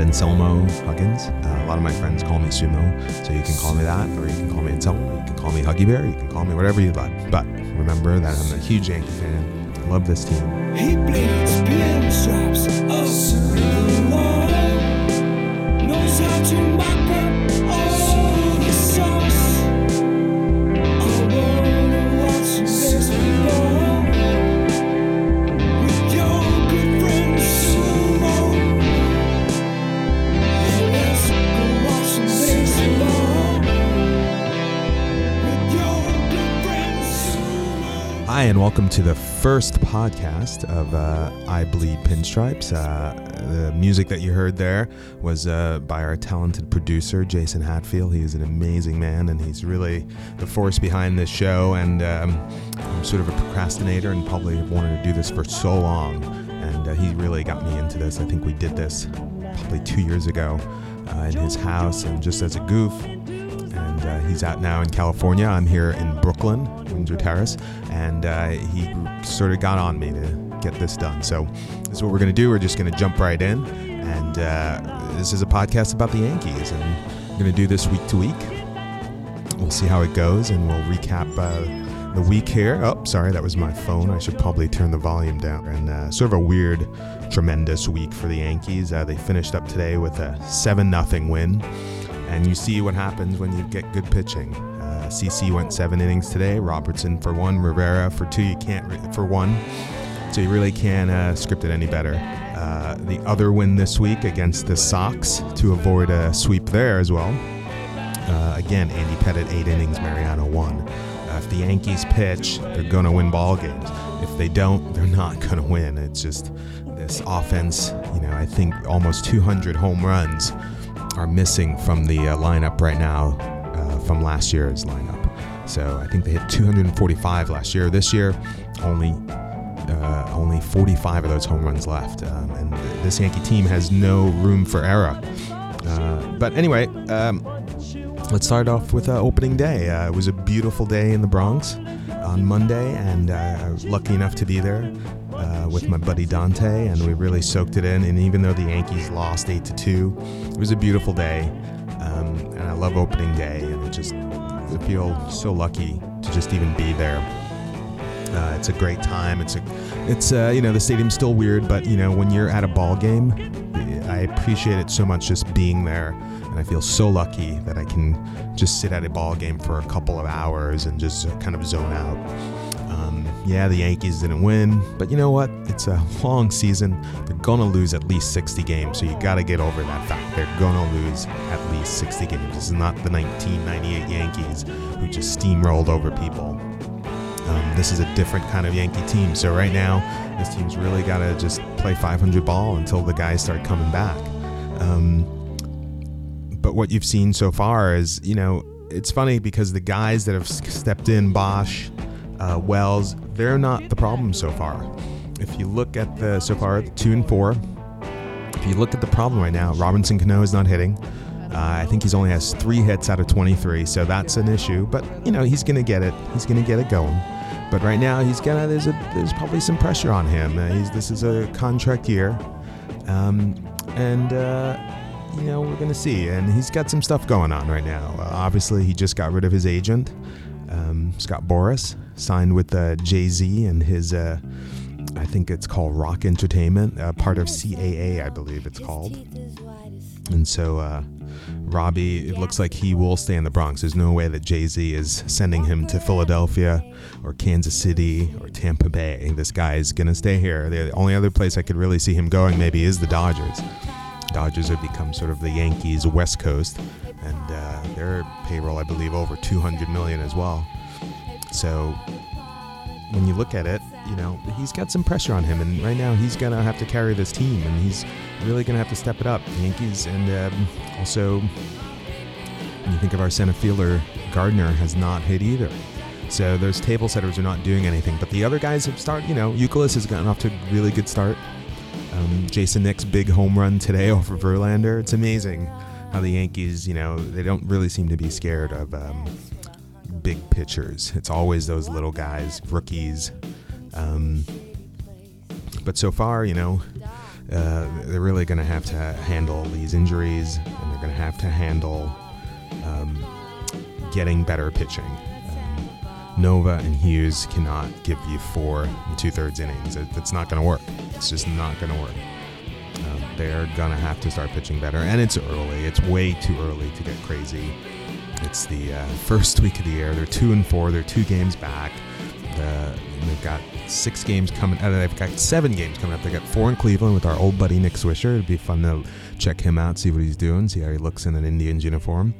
Anselmo Huggins. Uh, a lot of my friends call me Sumo, so you can call me that, or you can call me Anselmo, you can call me Huggy Bear, you can call me whatever you'd like. But remember that I'm a huge Yankee fan. Love this team. First podcast of uh, I Bleed Pinstripes. Uh, the music that you heard there was uh, by our talented producer, Jason Hatfield. He is an amazing man, and he's really the force behind this show. And um, I'm sort of a procrastinator and probably have wanted to do this for so long. And uh, he really got me into this. I think we did this probably two years ago uh, in his house, and just as a goof and uh, he's out now in California. I'm here in Brooklyn, Windsor Terrace, and uh, he sort of got on me to get this done. So this is what we're going to do. We're just going to jump right in, and uh, this is a podcast about the Yankees, and we're going to do this week to week. We'll see how it goes, and we'll recap. Uh, the week here. Oh, sorry, that was my phone. I should probably turn the volume down. And uh, sort of a weird, tremendous week for the Yankees. Uh, they finished up today with a 7 0 win. And you see what happens when you get good pitching. Uh, CC went seven innings today. Robertson for one. Rivera for two. You can't re- for one. So you really can't uh, script it any better. Uh, the other win this week against the Sox to avoid a sweep there as well. Uh, again, Andy Pettitte eight innings. Mariano one. Uh, if the Yankees pitch, they're to win ball games. If they don't, they're not to win. It's just this offense. You know, I think almost 200 home runs are missing from the uh, lineup right now uh, from last year's lineup. So I think they hit 245 last year. This year, only uh, only 45 of those home runs left, um, and this Yankee team has no room for error. Uh, but anyway, um, let's start off with uh, opening day. Uh, it was a beautiful day in the Bronx on Monday, and I was lucky enough to be there uh, with my buddy Dante, and we really soaked it in. And even though the Yankees lost eight to two, it was a beautiful day, um, and I love opening day, and it just I feel so lucky to just even be there. Uh, it's a great time. It's a, it's uh, you know the stadium's still weird, but you know when you're at a ball game, I appreciate it so much just being there, and I feel so lucky that I can just sit at a ball game for a couple of hours and just kind of zone out. Yeah, the Yankees didn't win, but you know what? It's a long season. They're gonna lose at least 60 games, so you got to get over that fact. They're gonna lose at least 60 games. This is not the 1998 Yankees who just steamrolled over people. Um, this is a different kind of Yankee team. So right now, this team's really got to just play 500 ball until the guys start coming back. Um, but what you've seen so far is, you know, it's funny because the guys that have stepped in, Boesch, uh, Wells, they're not the problem so far. If you look at the so far, two and four, if you look at the problem right now, Robinson Cano is not hitting. Uh, I think he's only has three hits out of 23, so that's an issue. But you know he's gonna get it. He's gonna get it going. But right now he's gonna. There's a there's probably some pressure on him. Uh, he's this is a contract year, um, and uh, you know we're gonna see. And he's got some stuff going on right now. Obviously he just got rid of his agent, um, Scott Boras, signed with uh, Jay Z and his. Uh, I think it's called Rock Entertainment, uh, part of CAA, I believe it's called. And so uh, Robbie, it looks like he will stay in the Bronx. There's no way that Jay Z is sending him to Philadelphia or Kansas City or Tampa Bay. This guy is going to stay here. The only other place I could really see him going maybe is the Dodgers. Dodgers have become sort of the Yankees' West Coast, and uh, their payroll, I believe, over 200 million as well. So when you look at it, you know, he's got some pressure on him, and right now he's to have to carry this team, and he's really to have to step it up. The Yankees, and um, also, when you think of our center fielder, Gardner has not hit either. So those table setters are not doing anything, but the other guys have started. You know, Youkilis has gotten off to a really good start. Um, Jayson Nix big home run today over Verlander. It's amazing how the Yankees, you know, they don't really seem to be scared of um, big pitchers. It's always those little guys, rookies. Um, but so far, you know, uh, they're really going to have to handle these injuries, and they're going to have to handle um, getting better pitching. Um, Nova and Hughes cannot give you four and two thirds innings. It's not going to work. It's just not going to work. Um, they're going to have to start pitching better, and it's early. It's way too early to get crazy. It's the uh, first week of the year. They're two and four. They're two games back. The, they've got six games coming. Uh, they've got seven games coming up. They've got four in Cleveland with our old buddy Nick Swisher. It'd be fun to check him out, see what he's doing, see how he looks in an Indians uniform.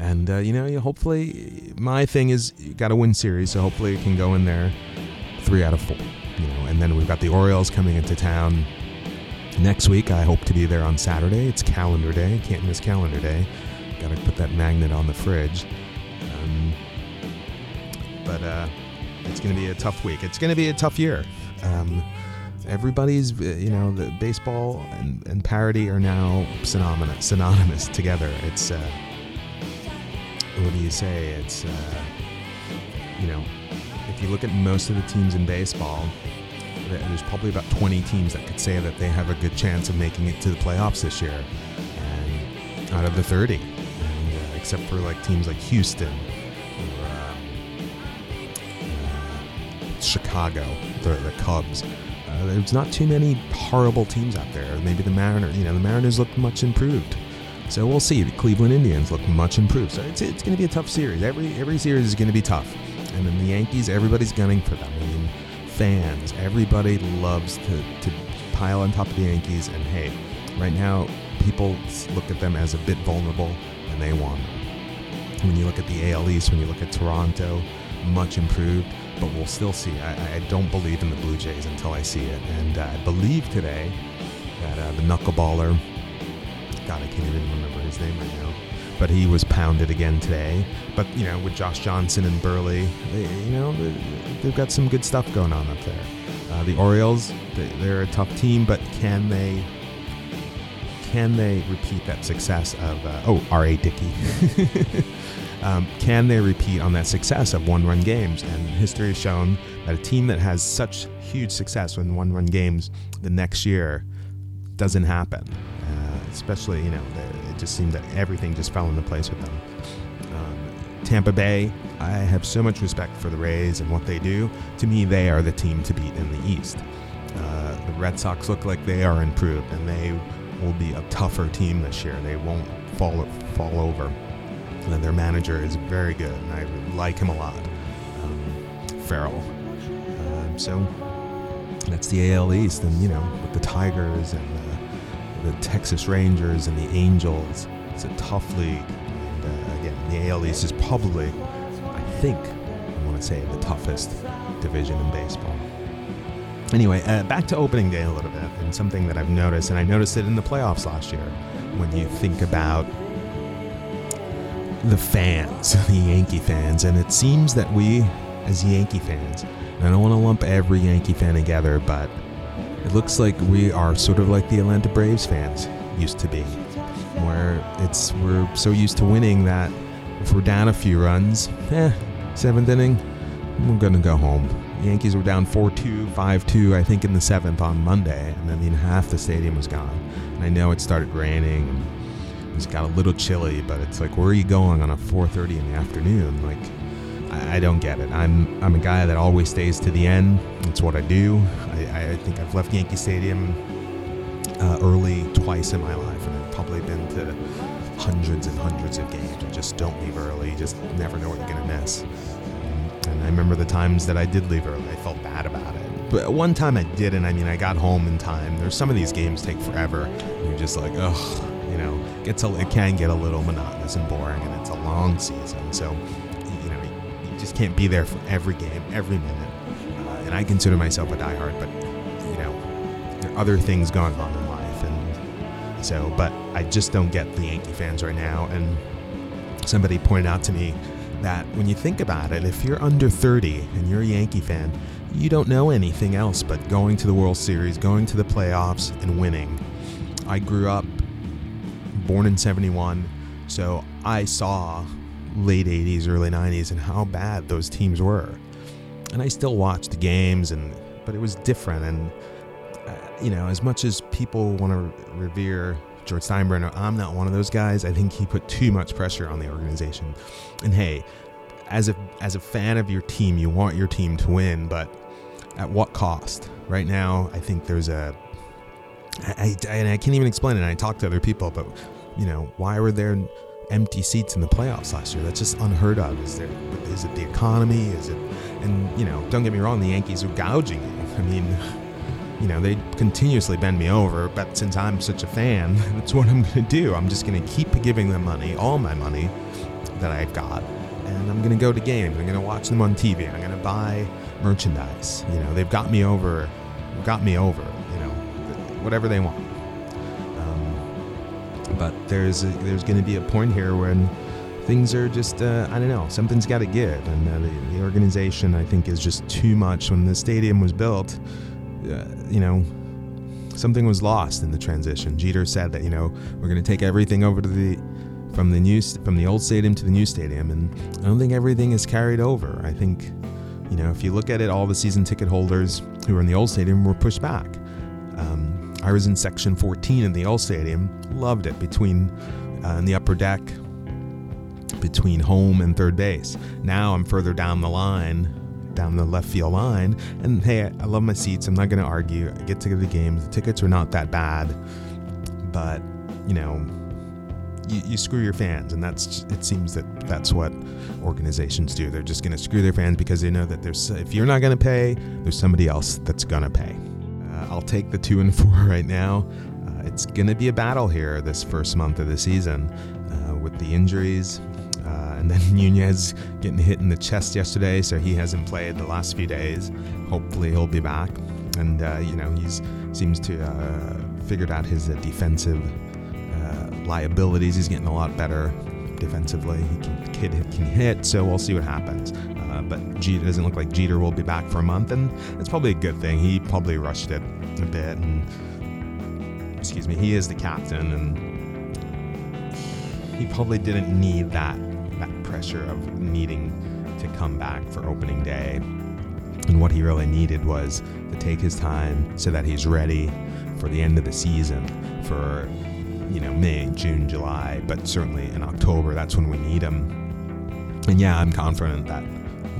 And uh, you know, hopefully, my thing is you got to win series, so hopefully you can go in there three out of four. You know, and then we've got the Orioles coming into town next week. I hope to be there on Saturday. It's calendar day. Can't miss calendar day. Got to put that magnet on the fridge. Um, but uh, it's going to be a tough week. It's going to be a tough year. Um, everybody's, uh, you know, the baseball and, and parody are now synonymous, synonymous together. It's, uh, what do you say? It's, uh, you know, if you look at most of the teams in baseball, there's probably about 20 teams that could say that they have a good chance of making it to the playoffs this year. And out of the 30, and, uh, except for like teams like Houston or um, uh, Chicago, the, the Cubs. Uh, there's not too many horrible teams out there. Maybe the Mariners, you know, the Mariners look much improved. So we'll see. The Cleveland Indians look much improved. So it's, it's going to be a tough series. Every every series is going to be tough. And then the Yankees, everybody's gunning for them. I mean, fans, everybody loves to, to pile on top of the Yankees. And hey, right now, people look at them as a bit vulnerable and they want them. When you look at the AL East, when you look at Toronto, much improved, but we'll still see. I, I don't believe in the Blue Jays until I see it. And uh, I believe today that uh, the knuckleballer, God, I can't even remember his name right now, but he was pounded again today. But, you know, with Josh Johnson and Buehrle, they, you know, they- they've got some good stuff going on up there. Uh, the Orioles, they, they're a tough team, but can they can they repeat that success of uh, oh R.A. Dickey? um, can they repeat on that success of one-run games? And history has shown that a team that has such huge success in one-run games the next year doesn't happen. Uh, especially, you know, just seemed that everything just fell into place with them. Um, Tampa Bay, I have so much respect for the Rays and what they do. To me, they are the team to beat in the East. Uh, the Red Sox look like they are improved, and they will be a tougher team this year. They won't fall fall over. And their manager is very good, and I like him a lot. Um, Farrell. Um, so that's the AL East, and you know, with the Tigers and the, Texas Rangers and the Angels, it's a tough league. And uh, again, the AL East is probably, I think, I want to say, the toughest division in baseball. Anyway, uh, back to opening day a little bit, and something that I've noticed, and I noticed it in the playoffs last year, when you think about the fans, the Yankee fans, and it seems that we, as Yankee fans, and I don't want to lump every Yankee fan together, but it looks like we are sort of like the Atlanta Braves fans used to be, where it's we're so used to winning that if we're down a few runs, eh, seventh inning, we're gonna go home. Yankees were down 4-2, 5-2, I think in the seventh on Monday, and I mean half the stadium was gone. And I know it started raining and it's got a little chilly, but it's like, where are you going on a 4:30 in the afternoon? Like, I, I don't get it. I'm I'm a guy that always stays to the end. It's what I do. I, I think I've left Yankee Stadium uh, early twice in my life, and I've probably been to hundreds and hundreds of games. I just don't leave early. You just never know what you're gonna miss. And, and I remember the times that I did leave early. I felt bad about it. But one time I didn't. I mean, I got home in time. There's some of these games take forever. You're just like, ugh, you know, gets a, it can get a little monotonous and boring, and it's a long season. So, just can't be there for every game, every minute. Uh, and I consider myself a diehard, but you know, there are other things going on in life, and so. But I just don't get the Yankee fans right now. And somebody pointed out to me that when you think about it, if you're under 30 and you're a Yankee fan, you don't know anything else but going to the World Series, going to the playoffs, and winning. I grew up born in 71, so I saw late 80s, early 90s and how bad those teams were. And I still watch the games and but it was different and uh, you know, as much as people want to revere George Steinbrenner, I'm not one of those guys. I think he put too much pressure on the organization. And hey, as a as a fan of your team, you want your team to win, but at what cost? Right now, I think there's a I, I, and I can't even explain it. I talked to other people, but you know, why were there empty seats in the playoffs last year? That's just unheard of. Is there? Is it the economy? Is it? And you know, don't get me wrong, the Yankees are gouging you. I mean, you know, they continuously bend me over, but since I'm such a fan, that's what I'm going to do. I'm just going to keep giving them money, all my money that I've got, and I'm going to go to games. I'm going to watch them on TV. I'm going to buy merchandise. You know, they've got me over, got me over. You know, whatever they want. But there's a, there's going to be a point here when things are just uh, I don't know something's got to give, and uh, the, the organization I think is just too much. When the stadium was built, uh, you know, something was lost in the transition. Jeter said that you know we're going to take everything over to the from the new from the old stadium to the new stadium, and I don't think everything is carried over. I think you know if you look at it, all the season ticket holders who were in the old stadium were pushed back. I was in section 14 in the old stadium, loved it between uh, in the upper deck between home and third base. Now I'm further down the line down the left field line. And hey, I love my seats. I'm not going to argue. I get to the games. The tickets are not that bad, but you know, you, you screw your fans, and that's it. Seems that that's what organizations do. They're just going to screw their fans because they know that there's if you're not going to pay, there's somebody else that's going to pay. Uh, I'll take the two and four right now. Uh, it's going to be a battle here this first month of the season uh, with the injuries. Uh, and then Nunez getting hit in the chest yesterday, so he hasn't played the last few days. Hopefully, he'll be back. And uh, you know, he's seems to figured out his defensive liabilities. He's getting a lot better defensively. He can, kid can hit, so we'll see what happens. Uh, but Jeter doesn't look like Jeter will be back for a month, and it's probably a good thing. He probably rushed it a bit, and excuse me, he is the captain, and he probably didn't need that that pressure of needing to come back for opening day. And what he really needed was to take his time so that he's ready for the end of the season for you know May, June, July, but certainly in October that's when we need him. And yeah, I'm confident that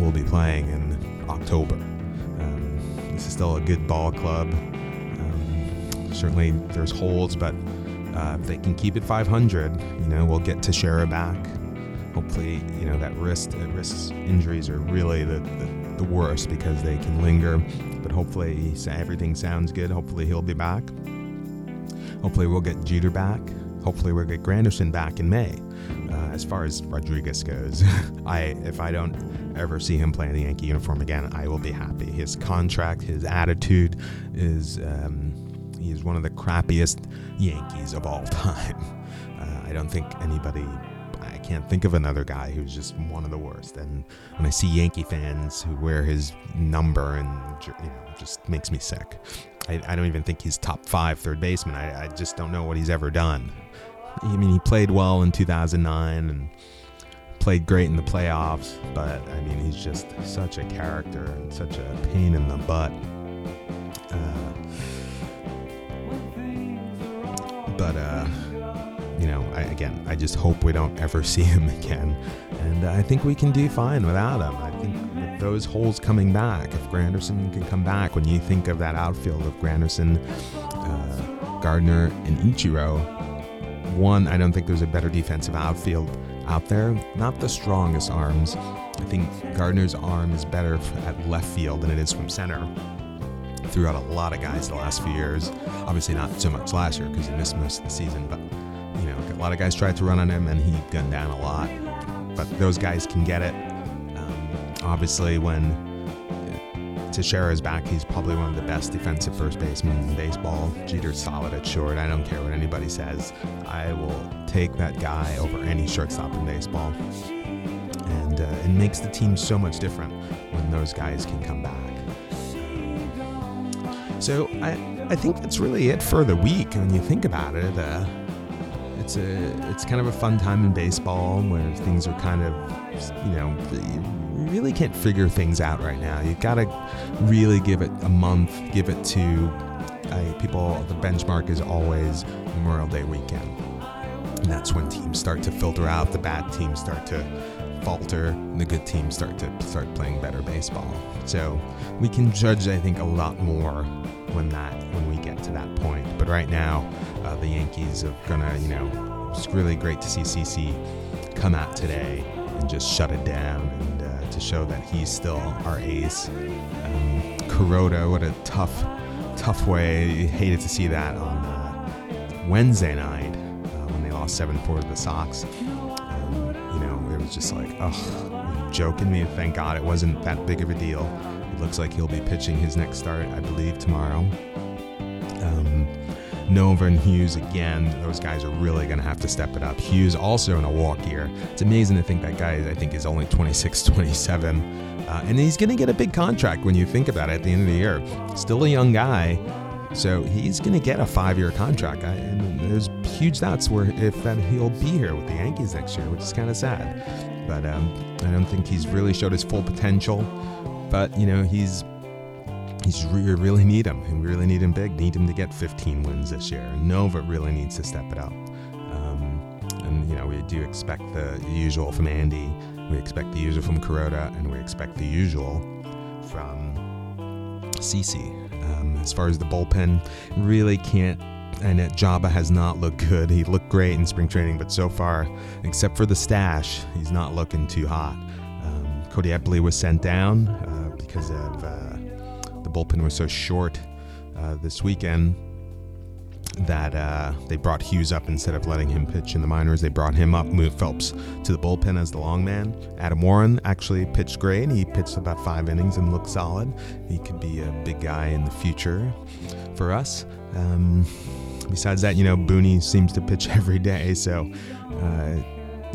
we'll be playing in October. Um, this is still a good ball club. Um, certainly there's holes, but uh, if they can keep it 500, you know, we'll get Teixeira back hopefully, you know, that wrist uh, wrist injuries are really the, the, the worst because they can linger. But hopefully, everything sounds good. Hopefully, he'll be back. Hopefully, we'll get Jeter back. Hopefully, we'll get Granderson back in May. Uh, as far as Rodriguez goes, I if I don't ever see him play in the Yankee uniform again, I will be happy. His contract, his attitude is. Um, he is one of the crappiest Yankees of all time. Uh, I don't think anybody I can't think of another guy who's just one of the worst. And when I see Yankee fans who wear his number and you know, just makes me sick. I, I don't even think he's top five third baseman. I, I just don't know what he's ever done. I mean, he played well in 2009 and played great in the playoffs, but I mean, he's just such a character and such a pain in the butt. Uh, but uh, you know, I, again, I just hope we don't ever see him again. And I think we can do fine without him. I think with those holes coming back, if Granderson can come back, when you think of that outfield of Granderson, uh, Gardner, and Ichiro, one, I don't think there's a better defensive outfield out there. Not the strongest arms. I think Gardner's arm is better at left field than it is from center. Threw out a lot of guys the last few years. Obviously, not so much last year because he missed most of the season, but you know, a lot of guys tried to run on him and he gunned down a lot. But those guys can get it. Um, obviously, when Teixeira is back, he's probably one of the best defensive first basemen in baseball. Jeter's solid at short. I don't care what anybody says. I will take that guy over any shortstop in baseball. and uh, it makes the team so much different when those guys can come back. So I, I think that's really it for the week when you think about it. Uh, it's a it's kind of a fun time in baseball where things are kind of you know you really can't figure things out right now. You got to really give it a month, give it to uh, people. The benchmark is always Memorial Day weekend. And that's when teams start to filter out. The bad teams start to falter. And the good teams start to start playing better baseball. So we can judge, I think, a lot more when that when we get to that point. But right now, uh, the Yankees are gonna, you know, it's really great to see CC come out today and just shut it down and uh, to show that he's still our ace. Um, Kuroda, what a tough, tough way. Hated to see that on uh, Wednesday night uh, when they lost 7 4 to the Sox. Um, you know, it was just like, oh, joking me? Thank God it wasn't that big of a deal. Looks like he'll be pitching his next start, I believe, tomorrow. Um, Nova and Hughes again, those guys are really going to have to step it up. Hughes also in a walk year. It's amazing to think that guy, I think, is only 26, 27. Uh, and he's going to get a big contract when you think about it at the end of the year. Still a young guy, so he's going to get a five-year contract. I, and there's huge doubts where if that he'll be here with the Yankees next year, which is kind of sad. But um, I don't think he's really showed his full potential. But you know, he's he's we really need him. and We really need him big. Need him to get 15 wins this year. Nova really needs to step it up. Um, and you know, we do expect the usual from Andy. We expect the usual from Kuroda, and we expect the usual from CC. Um, as far as the bullpen, really can't. And Joba has not looked good. He looked great in spring training, but so far, except for the stash, he's not looking too hot. Um, Cody Eppley was sent down because of uh, the bullpen was so short uh, this weekend that uh, they brought Hughes up instead of letting him pitch in the minors. They brought him up, moved Phelps to the bullpen as the long man. Adam Warren actually pitched great. And he pitched about five innings and looked solid. He could be a big guy in the future for us. Um, besides that, you know, Booney seems to pitch every day, so. Uh,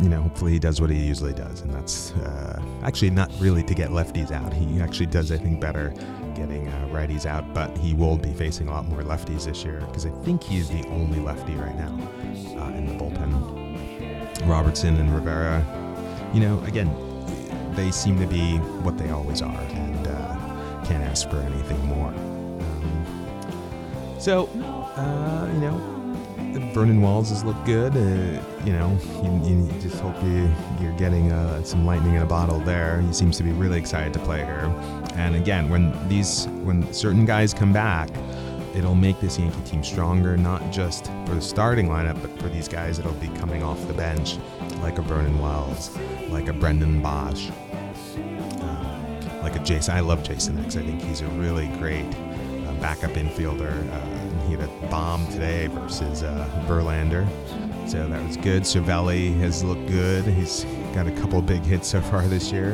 you know, hopefully he does what he usually does, and that's uh, actually not really to get lefties out. He actually does, I think, better getting uh, righties out, but he will be facing a lot more lefties this year because I think he's the only lefty right now uh, in the bullpen. Robertson and Rivera, you know, again, they seem to be what they always are, and uh, can't ask for anything more. Um, so, uh, you know, Vernon Wells has looked good. Uh, you know, you, you just hope you, you're getting uh, some lightning in a bottle there. He seems to be really excited to play here. And again, when these when certain guys come back, it'll make this Yankee team stronger, not just for the starting lineup, but for these guys that'll be coming off the bench, like a Vernon Wells, like a Brendan Boesch, uh, like a Jason. I love Jayson Nix. I think he's a really great uh, backup infielder. He had a bomb today versus uh, Verlander. So that was good. Cervelli has looked good. He's got a couple big hits so far this year.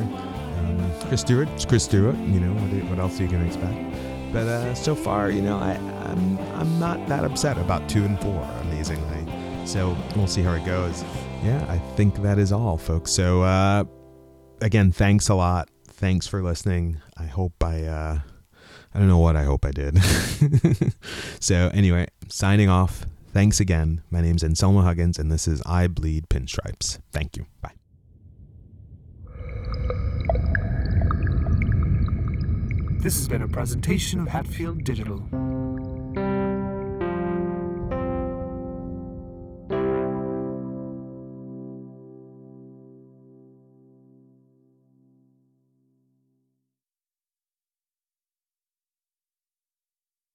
Um, Chris Stewart, it's Chris Stewart. You know what, what else are you going to expect? But uh, so far, you know, I, I'm I'm not that upset about two and four. Amazingly, so we'll see how it goes. Yeah, I think that is all, folks. So uh, again, thanks a lot. Thanks for listening. I hope I. Uh, I don't know what I hope I did. so, anyway, signing off. Thanks again. My name's Anselmo Huggins, and this is I Bleed Pinstripes. Thank you. Bye. This has been a presentation of Hatfield Digital.